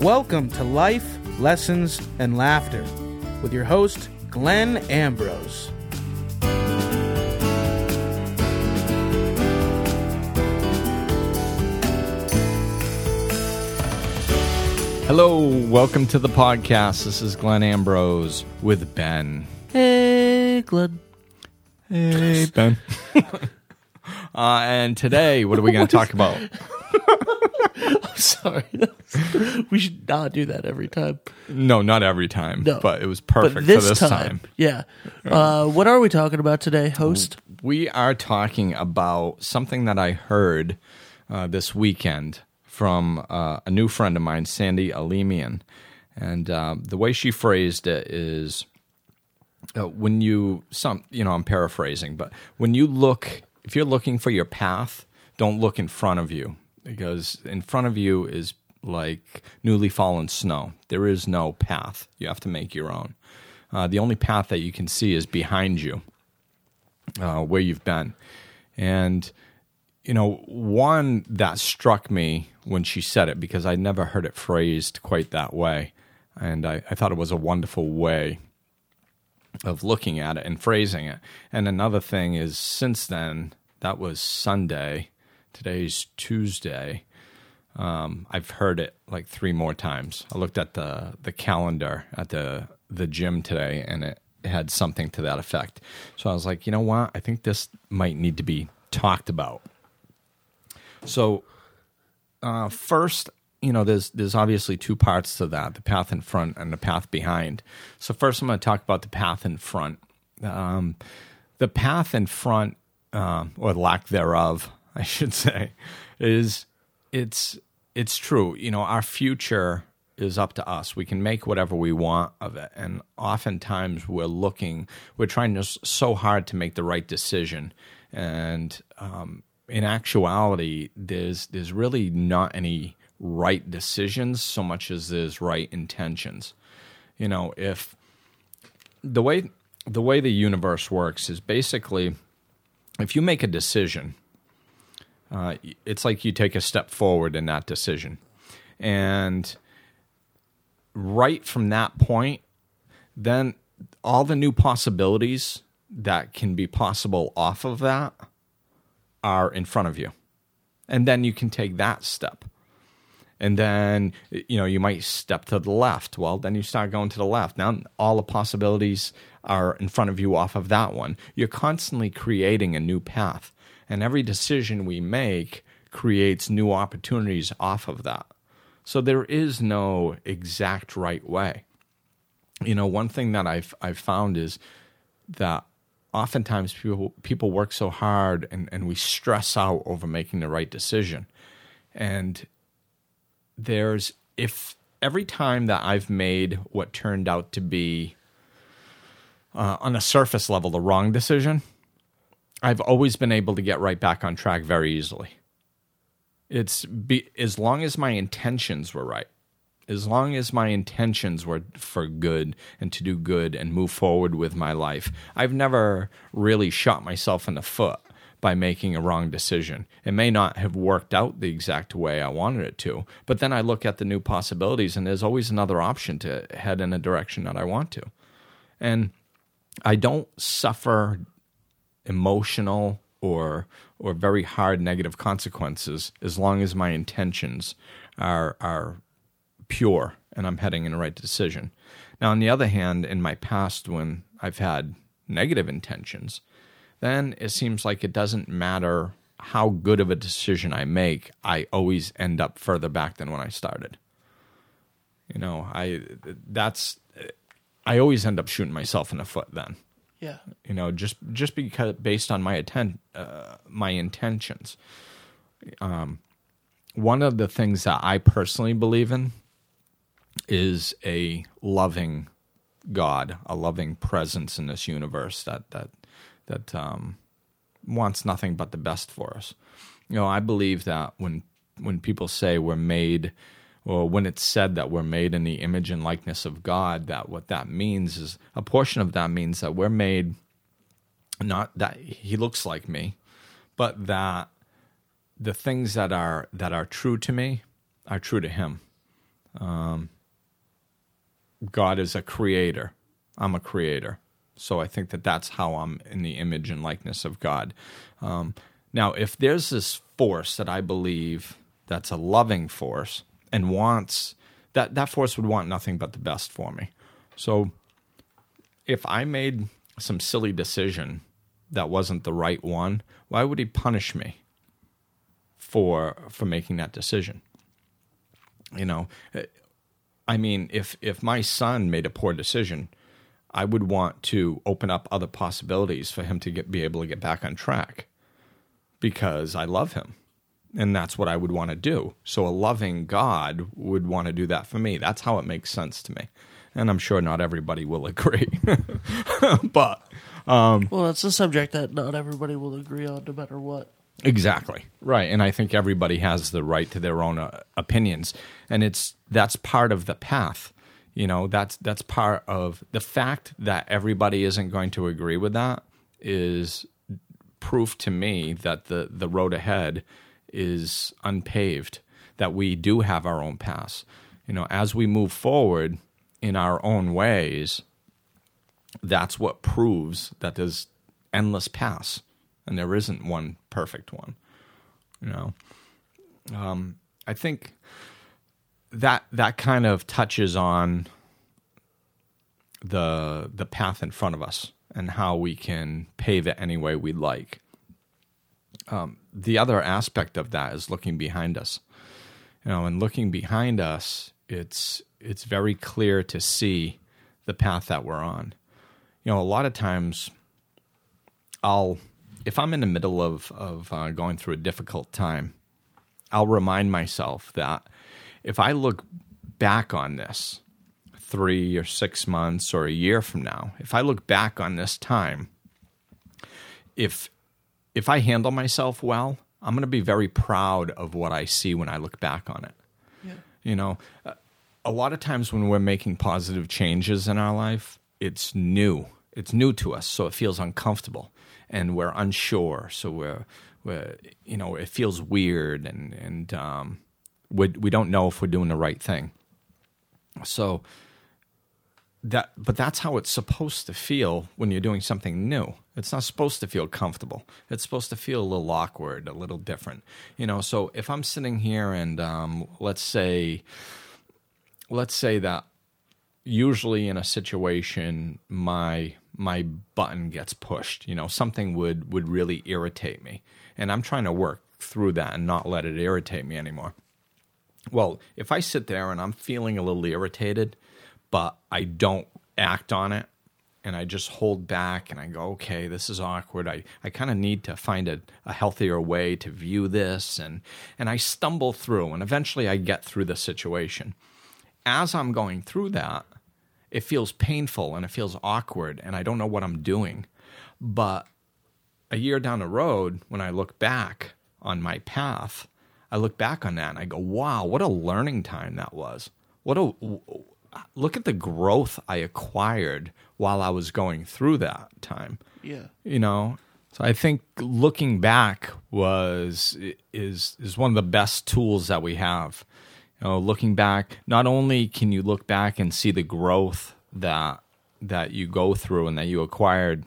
Welcome to Life, Lessons, and Laughter with your host, Glenn Ambrose. Hello, welcome to the podcast. This is Glenn Ambrose with Ben. Hey, Glenn. Hey, Ben. uh, and today, what are we going to talk about? Sorry. we should not do that every time. No, not every time, No. but it was But perfect this, for this time, time. yeah. Uh, what are we talking about today, host? We are talking about something that I heard uh, this weekend from uh, a new friend of mine, Sandy Alemian. And uh, the way she phrased it is uh, when you, some, you know, I'm paraphrasing, but when you look, if you're looking for your path, don't look in front of you because in front of you is like newly fallen snow. There is no path. You have to make your own. Uh, the only path that you can see is behind you uh, where you've been. And, you know, one that struck me when she said it, because I never heard it phrased quite that way. And I, I thought it was a wonderful way of looking at it and phrasing it. And another thing is, since then, that was Sunday, today's Tuesday. Um, I've heard it like three more times. I looked at the the calendar at the the gym today, and it had something to that effect. So I was like, you know what? I think this might need to be talked about. So uh, first, you know, there's there's obviously two parts to that: the path in front and the path behind. So first, I'm going to talk about the path in front. Um, the path in front, uh, or lack thereof, I should say, is it's it's true. You know, our future is up to us. We can make whatever we want of it, and oftentimes we're looking, we're trying so hard to make the right decision, and um, in actuality, there's there's really not any right decisions so much as there's right intentions. You know, if the way the way the universe works is basically if you make a decision, uh, it's like you take a step forward in that decision, and right from that point, then all the new possibilities that can be possible off of that are in front of you. And then you can take that step. And then, you know, you might step to the left. Well, then you start going to the left. Now all the possibilities are in front of you off of that one. You're constantly creating a new path. And every decision we make creates new opportunities off of that. So there is no exact right way. You know, one thing that I've I've found is that oftentimes people people work so hard and, and we stress out over making the right decision. And there's if every time that I've made what turned out to be uh, on a surface level the wrong decision, I've always been able to get right back on track very easily. It's be, as long as my intentions were right, as long as my intentions were for good and to do good and move forward with my life. I've never really shot myself in the foot by making a wrong decision. It may not have worked out the exact way I wanted it to, but then I look at the new possibilities and there's always another option to head in a direction that I want to. And I don't suffer emotional or or very hard negative consequences as long as my intentions are are pure and I'm heading in the right decision. Now, on the other hand, in my past, when I've had negative intentions, then it seems like it doesn't matter how good of a decision I make, I always end up further back than when I started. You know, I that's I always end up shooting myself in the foot then Yeah. you know just just because based on my atten- uh, my intentions um, one of the things that i personally believe in is a loving god a loving presence in this universe that that that um, wants nothing but the best for us you know i believe that when when people say we're made or when it's said that we're made in the image and likeness of God, that what that means is a portion of that means that we're made not that he looks like me, but that the things that are that are true to me are true to him. Um, God is a creator. I'm a creator. So I think that that's how I'm in the image and likeness of God. Um, now, if there's this force that I believe that's a loving force and wants that that force would want nothing but the best for me. So if I made some silly decision that wasn't the right one, why would he punish me for for making that decision? You know, I mean, if if my son made a poor decision, I would want to open up other possibilities for him to get be able to get back on track because I love him. And that's what I would want to do. So a loving God would want to do that for me. That's how it makes sense to me. And I'm sure not everybody will agree. but well, that's a subject that not everybody will agree on, no matter what. Exactly. Right. And I think everybody has the right to their own uh, opinions. And it's that's part of the path. You know, that's that's part of the fact that everybody isn't going to agree with that is proof to me that the the road ahead is unpaved, that we do have our own paths. You know, as we move forward in our own ways, that's what proves that there's endless paths and there isn't one perfect one. You know, um, I think that that kind of touches on the the path in front of us and how we can pave it any way we like. Um, the other aspect of that is looking behind us. You know, and looking behind us, it's it's very clear to see the path that we're on. You know, a lot of times, I'll if I'm in the middle of of uh, going through a difficult time, I'll remind myself that if I look back on this three or six months or a year from now, if I look back on this time, if if I handle myself well, I'm going to be very proud of what I see when I look back on it. Yeah. You know, a lot of times when we're making positive changes in our life, it's new. It's new to us, so it feels uncomfortable, and we're unsure. So we're, we're you know, it feels weird, and and um, we we don't know if we're doing the right thing. So that but that's how it's supposed to feel when you're doing something new. It's not supposed to feel comfortable. It's supposed to feel a little awkward a little different you know? So if i'm sitting here and um, let's say let's say that usually in a situation my my button gets pushed you know? Something would would really irritate me and i'm trying to work through that and not let it irritate me anymore. Well if i sit there and i'm feeling a little irritated but I don't act on it and I just hold back and I go, okay, this is awkward. I, I kind of need to find a, a healthier way to view this. And, and I stumble through and eventually I get through the situation. As I'm going through that, it feels painful and it feels awkward and I don't know what I'm doing. But a year down the road, when I look back on my path, I look back on that and I go, wow, what a learning time that was. What a look at the growth I acquired while I was going through that time. Yeah. You know, so I think looking back was is is one of the best tools that we have. You know, looking back, not only can you look back and see the growth that that you go through and that you acquired,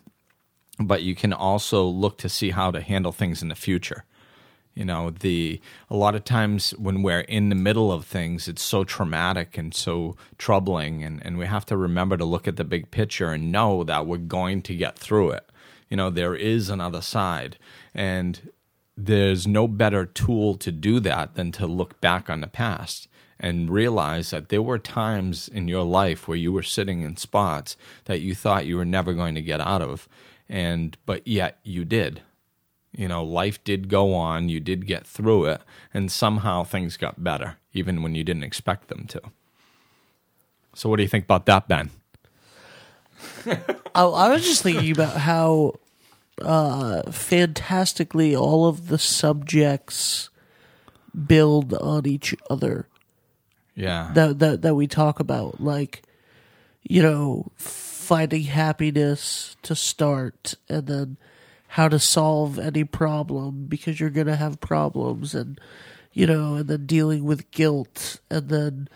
but you can also look to see how to handle things in the future. You know, the a lot of times when we're in the middle of things, it's so traumatic and so troubling, and, and we have to remember to look at the big picture and know that we're going to get through it. You know, there is another side, and there's no better tool to do that than to look back on the past and realize that there were times in your life where you were sitting in spots that you thought you were never going to get out of, and but yet you did you know, life did go on, you did get through it, and somehow things got better, even when you didn't expect them to. So, what do you think about that, Ben? I, I was just thinking about how uh, fantastically all of the subjects build on each other Yeah. that that that we talk about, like you know, finding happiness to start, and then how to solve any problem because you're gonna have problems, and you know, and then dealing with guilt, and then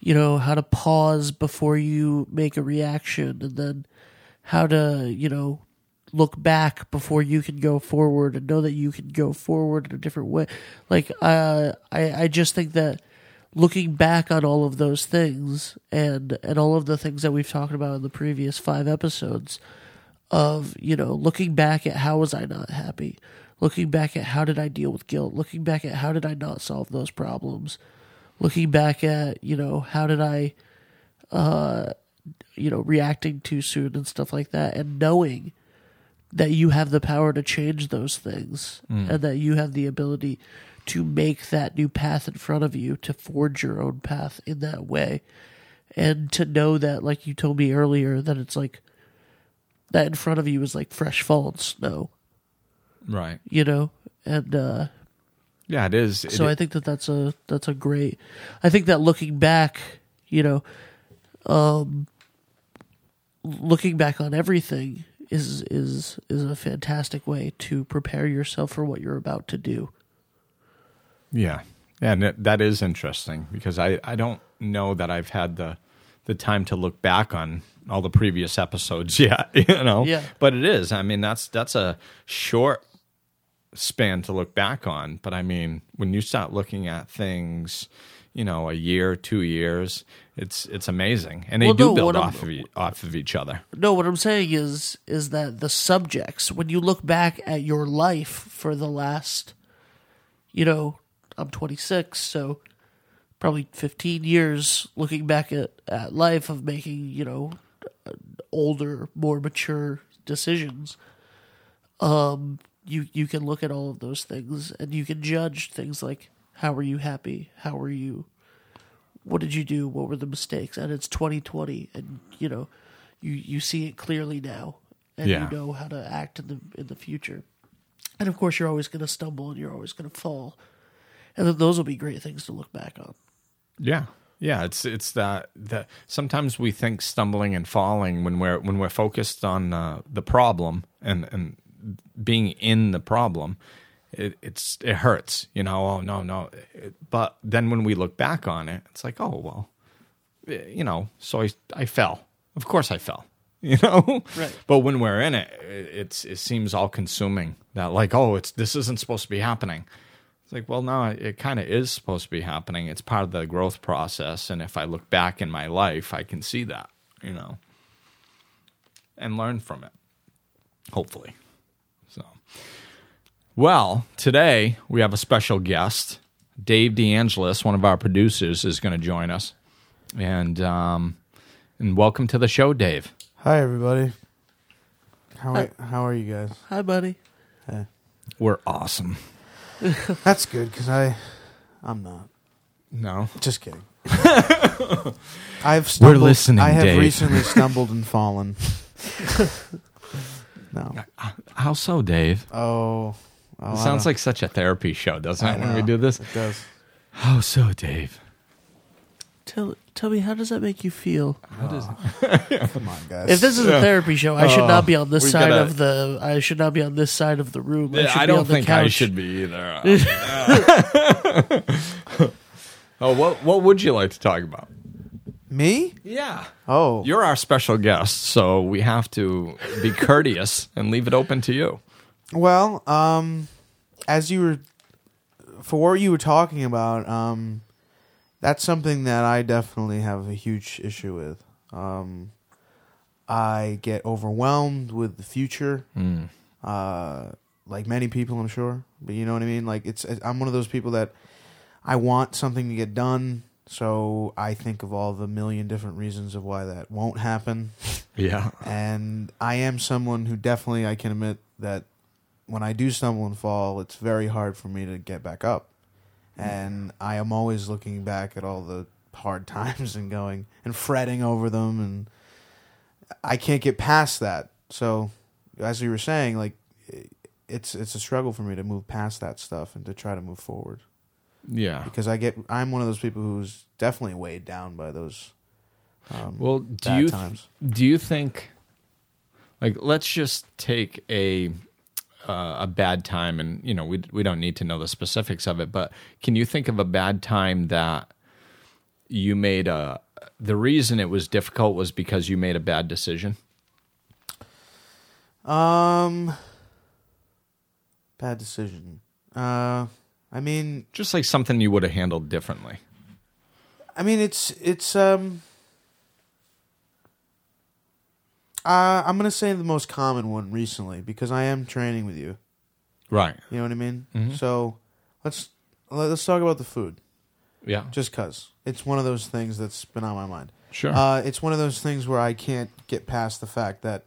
you know, how to pause before you make a reaction and then how to, you know, look back before you can go forward and know that you can go forward in a different way. Like, uh, I, I just think that looking back on all of those things and, and all of the things that we've talked about in the previous five episodes of, you know, looking back at how was I not happy? Looking back at how did I deal with guilt? Looking back at how did I not solve those problems? Looking back at, you know, how did I, uh, you know, reacting too soon and stuff like that, and knowing that you have the power to change those things and that you have the ability to make that new path in front of you to forge your own path in that way and to know that like you told me earlier that it's like that in front of you is like fresh fallen snow Right. you know and uh Yeah, it is. It so I think that that's a that's a great. I think that looking back, you know, um, looking back on everything is is is a fantastic way to prepare yourself for what you're about to do. Yeah, yeah, and that is interesting because I, I don't know that I've had the the time to look back on all the previous episodes yet. You know, Yeah. But it is. I mean, that's that's a short span to look back on. But I mean, when you start looking at things, you know, a year, two years, it's it's amazing, and they Well, do no, build I'm- off of off of each other. No, what I'm saying is is that the subjects when you look back at your life for the last, you know, I'm 26, so probably 15 years looking back at, at life of making you know older, more mature decisions. Um, you you can look at all of those things and you can judge things like how were you happy, how were you what did you do? What were the mistakes? And it's 2020, and you know, you you see it clearly now, and Yeah. you know how to act in the in the future. And of course, you're always going to stumble and you're always going to fall, and th- those will be great things to look back on. Yeah. Yeah, it's it's that that sometimes we think stumbling and falling when we're when we're focused on uh, the problem and and being in the problem, it, it's it hurts, you know. Oh no, no, It- but then when we look back on it, it's like, oh well, eh, you know. So I I fell. Of course I fell. You know, Right. But when we're in it, it it's it seems all consuming. That like, oh, it's this isn't supposed to be happening. It's like, well, no, it, it kind of is supposed to be happening. It's part of the growth process. And if I look back in my life, I can see that, you know, and learn from it, hopefully. So, well, today we have a special guest. Dave DeAngelis, one of our producers, is going to join us. And, um, and welcome to the show, Dave. Hi, everybody. How are, how are you guys? Hi, buddy. Hey. We're awesome. That's good because I, I'm not. No. Just kidding. I've stumbled, listening, I have Dave. recently stumbled and fallen. no. How so, Dave? Oh. oh It I sounds don't- like such a therapy show, doesn't I it, when we know. do this? It does. How so, Dave? Tell tell me how does that make you feel? Come on, guys. If this is a therapy show, I should not be on this we side gotta- of the. I should not be on this side of the room. I, should I be don't on the think I should be either. oh, what what would you like to talk about? Me? Yeah, Oh. you're our special guest, so we have to be courteous and leave it open to you. Well, um, as you were, for what you were talking about, um, that's something that I definitely have a huge issue with. Um, I get overwhelmed with the future, uh, like many people, I'm sure. But you know what I mean? Like it's, I'm one of those people that I want something to get done, so I think of all the million different reasons of why that won't happen Yeah, and I am someone who definitely I can admit that when I do stumble and fall, it's very hard for me to get back up. And I am always looking back at all the hard times and going and fretting over them and I can't get past that. So as you were saying, like it's it's a struggle for me to move past that stuff and to try to move forward yeah. because I get I'm one of those people who's definitely weighed down by those um, Well, do you times. do you think, like, let's just take a uh, a bad time, and you know, we we don't need to know the specifics of it, but can you think of a bad time that you made a the reason it was difficult was because you made a bad decision? Um, bad decision. Uh, I mean, Just like something you would have handled differently. I mean, it's it's um. Uh, I'm gonna say the most common one recently because I am training with you. Right. You know what I mean? Mhm. So let's let's talk about the food, Yeah. just cause it's one of those things that's been on my mind. Sure. Uh, it's one of those things where I can't get past the fact that,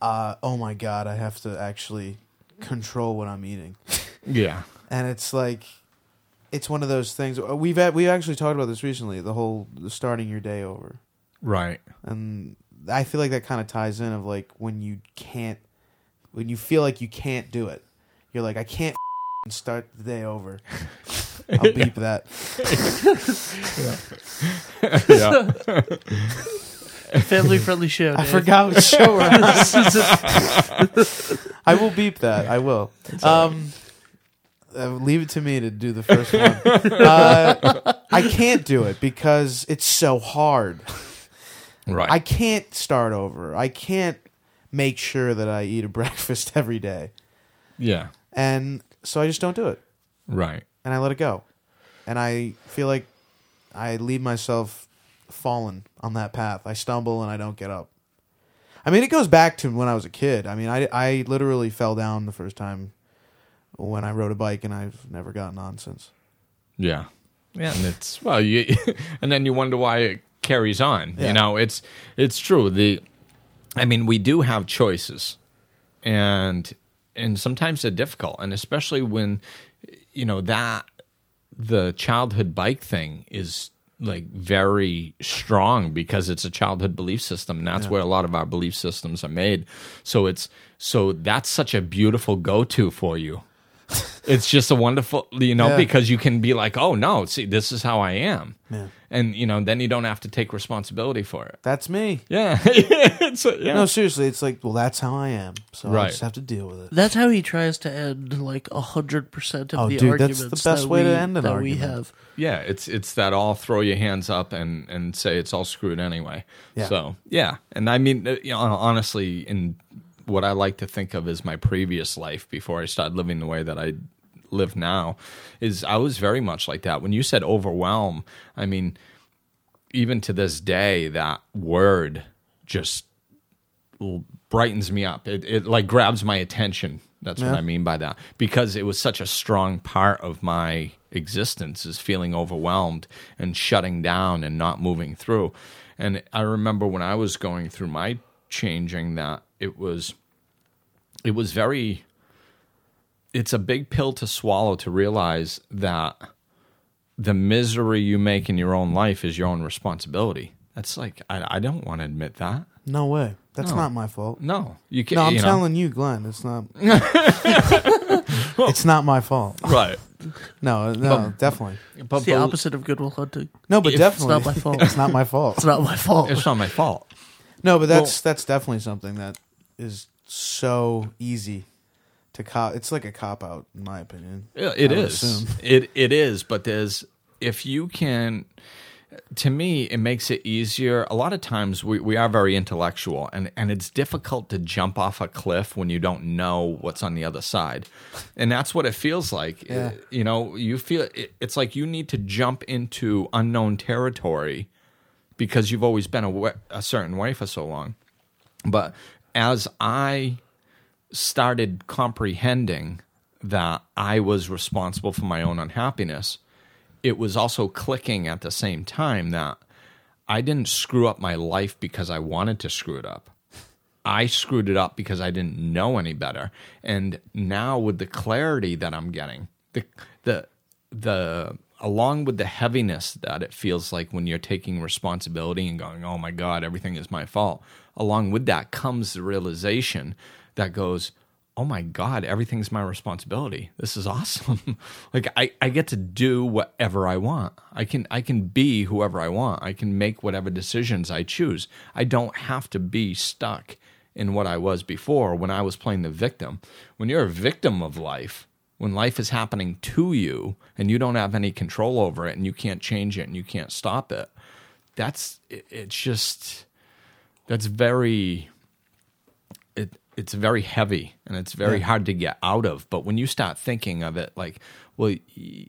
uh, oh my god, I have to actually control what I'm eating, yeah. and it's like, it's one of those things. We've had, we actually talked about this recently. The whole the starting your day over, Right. and I feel like that kind of ties in of like when you can't, when you feel like you can't do it, you're like, I can't start the day over. I'll beep that. yeah. Family friendly show. I Dave. forgot what show we're on. I will beep that. I will. Um, uh, leave it to me to do the first one. Uh, I can't do it because it's so hard. Right. I can't start over. I can't make sure that I eat a breakfast every day, yeah. and so I just don't do it, Right. and I let it go, and I feel like I leave myself fallen on that path. I stumble and I don't get up. I mean, it goes back to when I was a kid. I mean, I I literally fell down the first time when I rode a bike, and I've never gotten on since. Yeah. Yeah, and it's well, you and then you wonder why it carries on. Yeah. You know, it's it's true. The I mean, we do have choices. And and sometimes they're difficult, and especially when you know that the childhood bike thing is like very strong because it's a childhood belief system and that's where a lot of our belief systems are made so it's so that's such a beautiful go-to for you it's just a wonderful you know Yeah. because you can be like oh no see this is how i am Yeah. and you know then you don't have to take responsibility for it That's me. yeah it's a, yeah No, seriously, it's like, well, that's how I am, so I just have to deal with it. That's how he tries to end like a hundred percent of Oh, the dude, that's the best that way to end an that argument. we have. yeah it's it's that all throw your hands up and and say it's all screwed anyway Yeah. so yeah and i mean uh, you know honestly in what i like to think of as my previous life before i started living the way that i live now is i was very much like that. When you said overwhelm i mean even to this day that word just brightens me up. It, it like grabs my attention. That's what i mean by that. Because it was such a strong part of my existence is feeling overwhelmed and shutting down and not moving through. And i remember when i was going through my changing that it was it was very it's a big pill to swallow to realize that the misery you make in your own life is your own responsibility that's like i, I don't want to admit that No way. That's No. not my fault. no you can't No, I'm you know. telling you, Glenn. It's not. it's not my fault. right No, no, definitely. but, It's the but opposite of Good Will Hunting. No, but It's definitely, not my fault. it's not my fault. It's not my fault. it's not my fault No, but that's that's definitely something that is so easy to cop. It's like a cop out, in my opinion. Yeah, It is. It it is, but there's if you can to me it makes it easier. A lot of times we, we are very intellectual and, and it's difficult to jump off a cliff when you don't know what's on the other side. And that's what it feels like. Yeah. You know, you feel it, it's like you need to jump into unknown territory because you've always been a, a certain way for so long. But as I started comprehending that I was responsible for my own unhappiness, it was also clicking at the same time that I didn't screw up my life because I wanted to screw it up. I screwed it up because I didn't know any better. And now with the clarity that I'm getting, the the the along with the heaviness that it feels like when you're taking responsibility and going, "Oh my god, everything is my fault." Along with that comes the realization that goes, "Oh my god, everything's my responsibility. This is awesome. like I I get to do whatever I want. I can I can be whoever I want. I can make whatever decisions I choose. I don't have to be stuck in what I was before when I was playing the victim. When you're a victim of life, when life is happening to you and you don't have any control over it and you can't change it and you can't stop it, that's it, it's just that's very it it's very heavy and it's very Yeah. hard to get out of. But when you start thinking of it like, well, you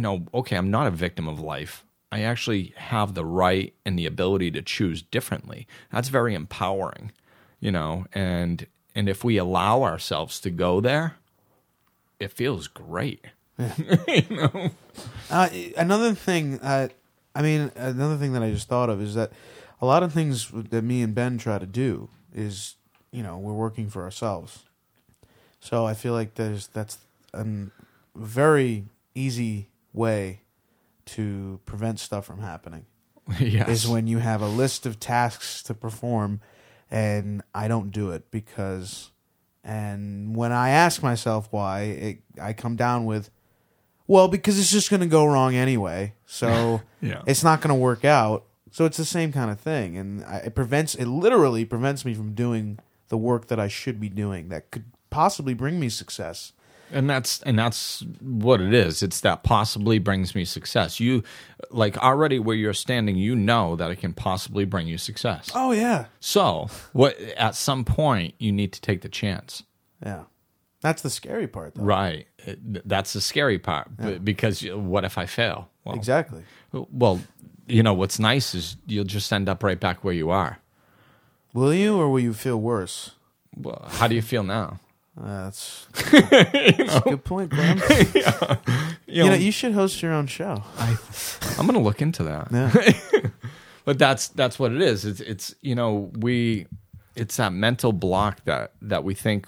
know, okay, I'm not a victim of life. I actually have the right and the ability to choose differently. That's very empowering, you know, and and if we allow ourselves to go there, it feels great. Uh, another thing, uh, I mean, another thing that I just thought of is that a lot of things that me and Ben try to do is, you know, we're working for ourselves. So I feel like there's that's a very easy way to prevent stuff from happening. yes. Is when you have a list of tasks to perform, and I don't do it because, and when I ask myself why, it, I come down with, well, because it's just going to go wrong anyway. So Yeah. it's not going to work out. So it's the same kind of thing, and I, it prevents it literally prevents me from doing the work that I should be doing that could possibly bring me success. And that's and that's what it is. It's that possibly brings me success. You like already where you're standing you know that it can possibly bring you success. Oh yeah, so what at some point you need to take the chance. Yeah. That's the scary part, though. right. It- that's the scary part b- because what if i fail? Well, Exactly. well you know what's nice is you'll just end up right back where you are. Will you, or will you feel worse? well, how do you feel now That's, that's a good point, Glenn. you You know, know, you should host your own show. i'm gonna look into that. Yeah. but that's that's what it is. It's it's you know we it's that mental block that that we think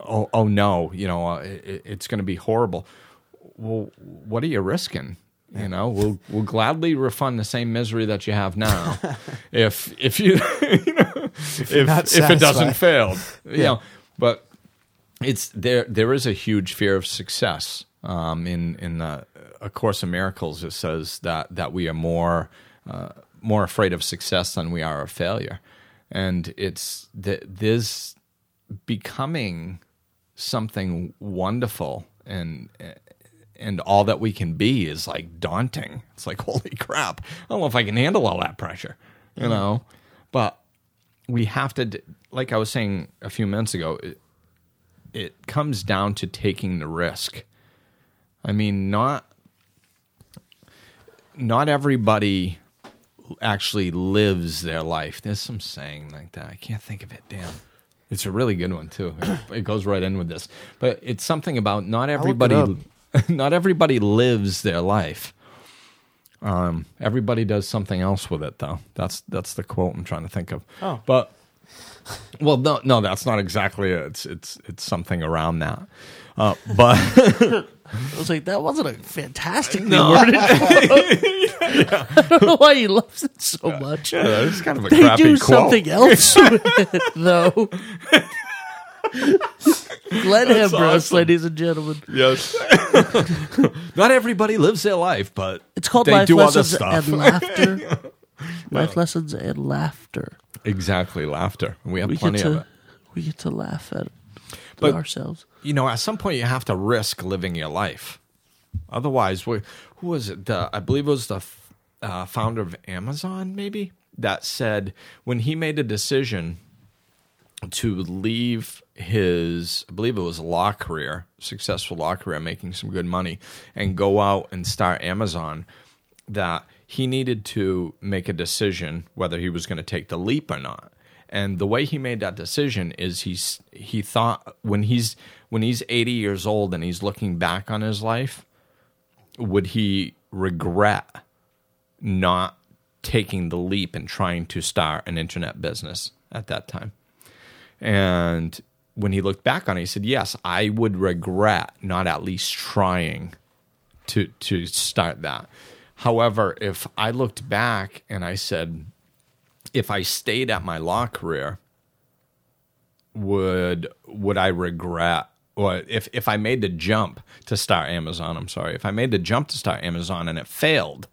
oh oh no you know uh, it, it's going to be horrible. Well what are you risking? You know we'll we'll gladly refund the same misery that you have now if if you, you know, if if, not it doesn't satisfied. fail. You know but it's there there is a huge fear of success um, in in the a course of miracles it says that that we are more uh, more afraid of success than we are of failure. And it's that there's becoming something wonderful and and all that we can be is like daunting. It's like holy crap. I don't know if i can handle all that pressure you know? But we have to like i was saying a few minutes ago it, comes down to taking the risk. I mean not not everybody actually lives their life. There's some saying like that. I can't think of it damn. It's a really good one too. It goes right in with this. But it's something about not everybody not everybody lives their life. Um, everybody does something else with it, though. That's that's the quote I'm trying to think of. Oh. but well, no, no, that's not exactly it. It's it's it's something around that. Uh, but I was like, that wasn't a fantastic worded quote. I don't know why he loves it so much. yeah, it's kind of a They crappy do quote. something else with it, though. Glenn Ambrose, awesome. ladies and gentlemen. Yes. not everybody lives their life, but It's called they Life Lessons stuff. and Laughter. Life Lessons and Laughter. Exactly, laughter. We have We plenty of it. we get to laugh at But- ourselves. you know, at some point you have to risk living your life. Otherwise, wh- who was it? The, I believe it was the uh, founder of Amazon, maybe, that said when he made a decision to leave his, I believe it was a law career, successful law career, making some good money, and go out and start Amazon, that he needed to make a decision whether he was going to take the leap or not. And the way he made that decision is he's he thought when he's when he's 80 years old and he's looking back on his life, would he regret not taking the leap and trying to start an internet business at that time? And when he looked back on it, he said, "Yes, I would regret not at least trying to to start that." However, if I looked back and I said, if I stayed at my law career, would would I regret or if if I made the jump to start Amazon, I'm sorry, if I made the jump to start Amazon and it failed,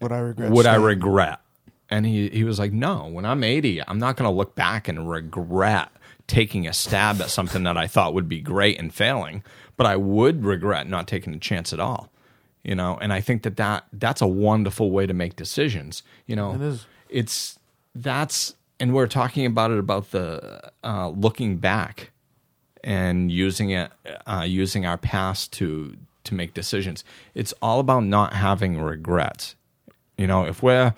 Would I regret? would I regret? And he, he was like, no, when I'm 80, I'm not going to look back and regret taking a stab at something that I thought would be great and failing, but I would regret not taking a chance at all. You know, and I think that, that that's a wonderful way to make decisions. You know, It is. it's that's and we're talking about it about the uh, looking back and using it uh, using our past to to make decisions it's all about not having regrets you know if we're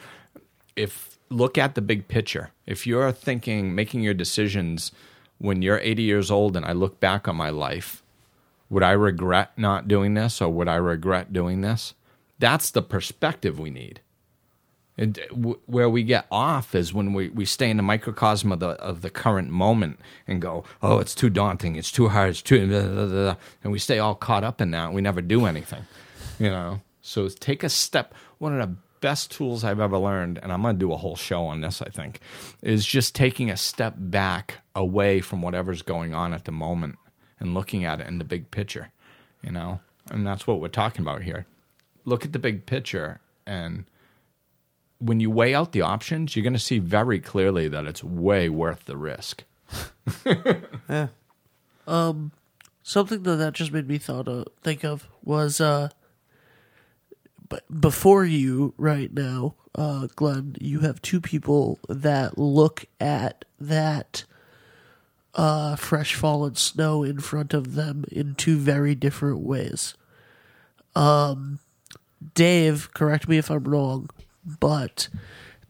if look at the big picture if you're thinking making your decisions when you're 80 years old and i look back on my life would i regret not doing this or would i regret doing this that's the perspective we need and uh, where we get off is when we, we stay in the microcosm of the of the current moment and go, oh, it's too daunting, it's too hard, it's too, blah, blah, blah, and we stay all caught up in that. And we never do anything, you know. So take a step. One of the best tools I've ever learned, and I'm going to do a whole show on this. I think is just taking a step back away from whatever's going on at the moment and looking at it in the big picture, you know. And that's what we're talking about here. Look at the big picture and when you weigh out the options, you're going to see very clearly that it's way worth the risk. Yeah. Um, something that that just made me thought of, think of was uh but before you right now uh glenn you have two people that look at that uh fresh fallen snow in front of them in two very different ways um dave correct me if i'm wrong but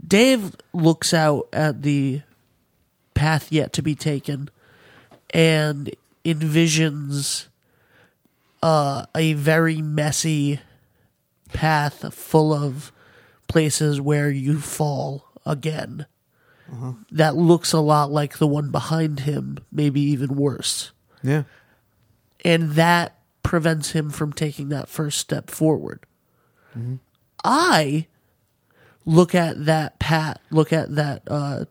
dave looks out at the path yet to be taken and envisions uh, a very messy path full of places where you fall again. That looks a lot like the one behind him, maybe even worse. Yeah. And that prevents him from taking that first step forward. I look at that pat, look at that uh,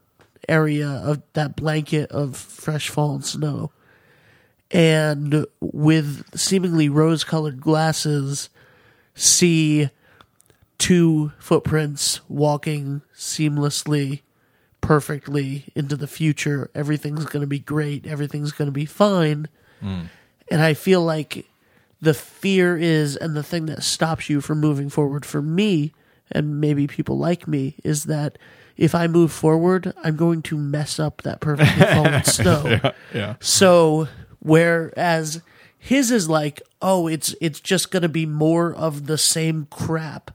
area of that blanket of fresh fallen snow, and with seemingly rose colored glasses, see two footprints walking seamlessly, perfectly into the future. Everything's going to be great. Everything's going to be fine. Hmm. And I feel like the fear is, and the thing that stops you from moving forward for me, and maybe people like me, is that if I move forward, I'm going to mess up that perfectly fallen snow. Yeah. So whereas his is like, oh, it's it's just going to be more of the same crap,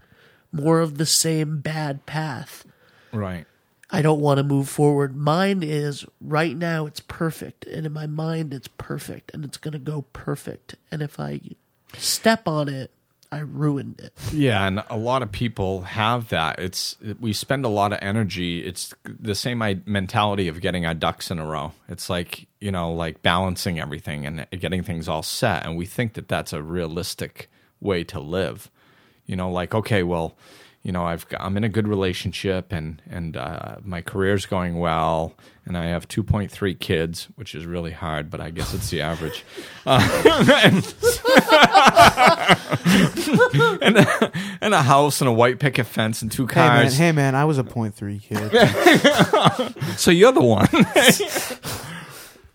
more of the same bad path. Right. I don't want to move forward. Mine is right now it's perfect and in my mind it's perfect and it's going to go perfect. And if I step on it, I ruined it. Yeah, and a lot of people have that. It's we spend a lot of energy. It's the same mentality of getting our ducks in a row. It's like you know, like balancing everything and getting things all set, and we think that that's a realistic way to live. You know, like okay, well, you know, I've I'm in a good relationship, and and uh, my career's going well, and I have 2.3 kids, which is really hard, but I guess it's the average. and a, and a house and a white picket fence and two Hey man, hey man, I was a point three kid. So you're the one.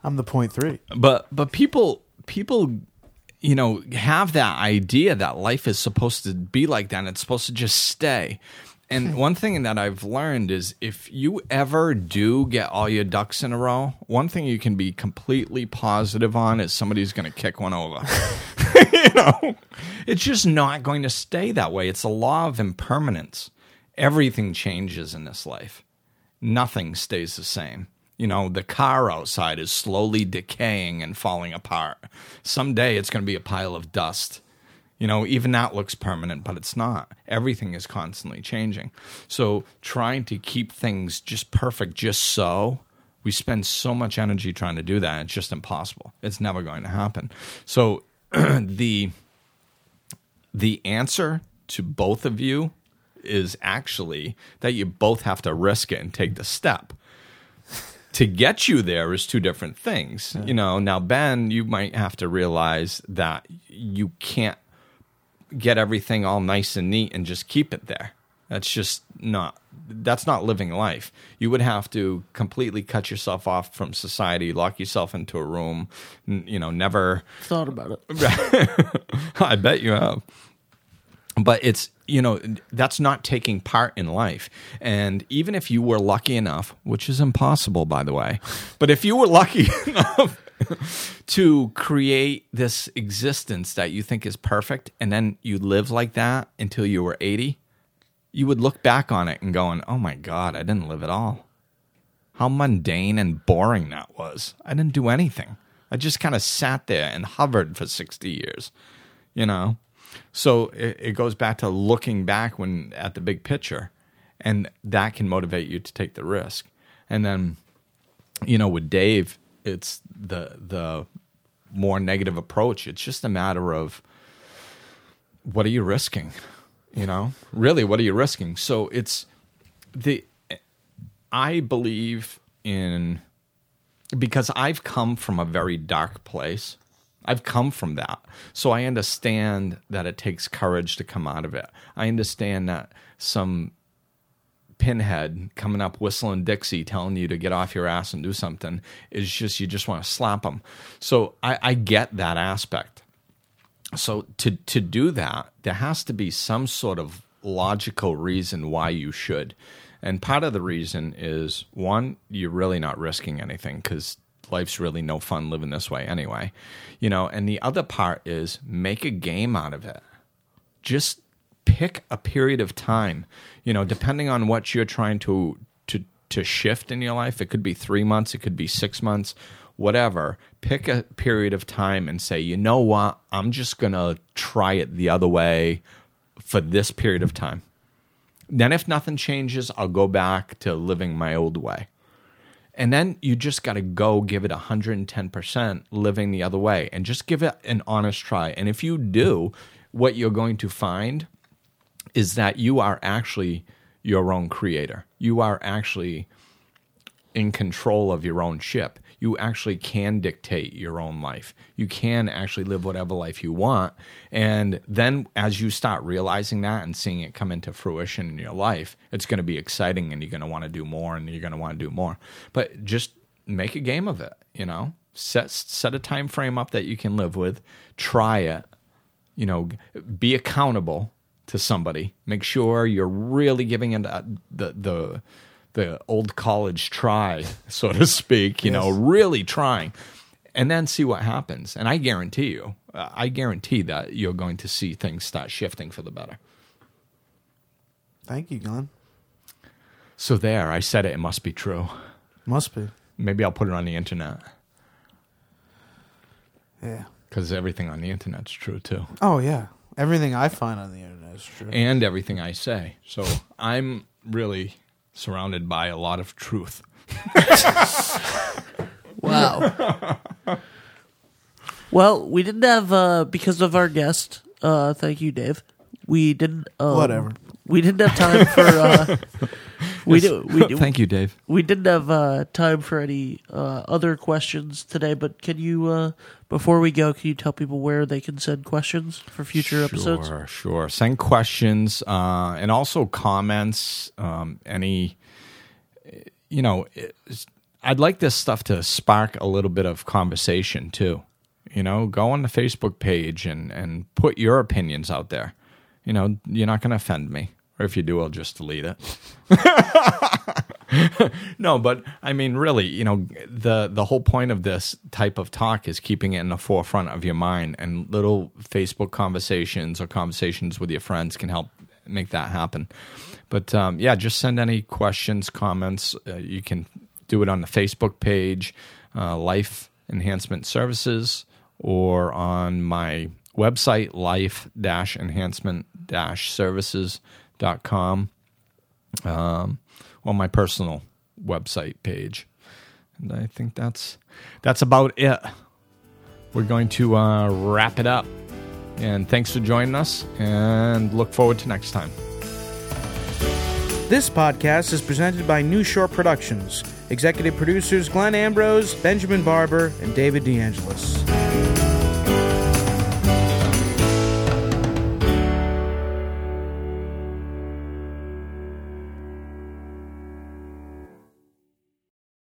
I'm the point three. but but people people you know have that idea that life is supposed to be like that and it's supposed to just stay. And hmm. one thing that I've learned is if you ever do get all your ducks in a row, one thing you can be completely positive on is somebody's going to kick one over. you know, it's just not going to stay that way. It's a law of impermanence. Everything changes in this life. Nothing stays the same. You know, the car outside is slowly decaying and falling apart. Someday it's going to be a pile of dust. You know, even that looks permanent, but it's not. Everything is constantly changing. So, trying to keep things just perfect, just so, we spend so much energy trying to do that. It's just impossible. It's never going to happen. So, the the answer to both of you is actually that you both have to risk it and take the step. To get you there is two different things. You know, now Ben, you might have to realize that you can't get everything all nice and neat and just keep it there. That's just not that's not living life. You would have to completely cut yourself off from society, lock yourself into a room, n- you know, never Thought about it. I bet you have. But it's, you know, that's not taking part in life. And even if you were lucky enough, which is impossible, by the way, but if you were lucky enough to create this existence that you think is perfect and then you live like that until you were 80, you would look back on it and going, oh my God, I didn't live at all. How mundane and boring that was. I didn't do anything. I just kind of sat there and hovered for 60 years, you know? So it, it goes back to looking back when at the big picture, and that can motivate you to take the risk. And then, you know, with Dave, it's the the more negative approach. It's just a matter of what are you risking? You know, really, what are you risking? So it's the I believe in because I've come from a very dark place. I've come from that. So I understand that it takes courage to come out of it. I understand that some pinhead coming up whistling Dixie telling you to get off your ass and do something is just, you just want to slap them. So I, I get that aspect. So to, to do that, there has to be some sort of logical reason why you should. And part of the reason is one, you're really not risking anything because life's really no fun living this way anyway. You know, and the other part is make a game out of it. Just pick a period of time. You know, depending on what you're trying to to to shift in your life, it could be 3 months, it could be 6 months, whatever. Pick a period of time and say, "You know what? I'm just going to try it the other way for this period of time." Then, if nothing changes, I'll go back to living my old way. And then you just got to go give it 110% living the other way and just give it an honest try. And if you do, what you're going to find is that you are actually your own creator. You are actually in control of your own ship. You actually can dictate your own life. You can actually live whatever life you want. And then as you start realizing that and seeing it come into fruition in your life, it's going to be exciting and you're going to want to do more and you're going to want to do more. But just make a game of it, you know? Set set a time frame up that you can live with. Try it. You know, be accountable to somebody. Make sure you're really giving it uh, the the the old college try, so to speak, you know, really trying, and then see what happens. And I guarantee you, I guarantee that you're going to see things start shifting for the better. Thank you, Glenn. So there, I said it. It must be true. Must be. Maybe I'll put it on the internet Yeah. because everything on the internet's true too, Oh yeah. Everything I find on the internet is true. and everything I say. So I'm really surrounded by a lot of truth. Wow. well, we didn't have uh because of our guest. Uh, thank you, Dave. We didn't. Um, Whatever. We didn't have time for. Uh, we did. We, Thank you, Dave. we didn't have uh, time for any uh, other questions today. But can you, uh, before we go, can you tell people where they can send questions for future episodes? Sure, sure. Send questions uh, and also comments. Um, any, you know, I'd like this stuff to spark a little bit of conversation too. You know, go on the Facebook page and and put your opinions out there. You know, you're not going to offend me, or if you do, I'll just delete it. no, but I mean, really, you know, the the whole point of this type of talk is keeping it in the forefront of your mind, and little Facebook conversations or conversations with your friends can help make that happen. But um, yeah, just send any questions, comments. Uh, you can do it on the Facebook page, uh, Life Enhancement Services, or on my website, life-enhancement-services.com um, on my personal website page. And I think that's that's about it. We're going to uh, wrap it up. And thanks for joining us, and look forward to next time. This podcast is presented by New Shore Productions. Executive producers Glenn Ambrose, Benjamin Barber, and David DeAngelis.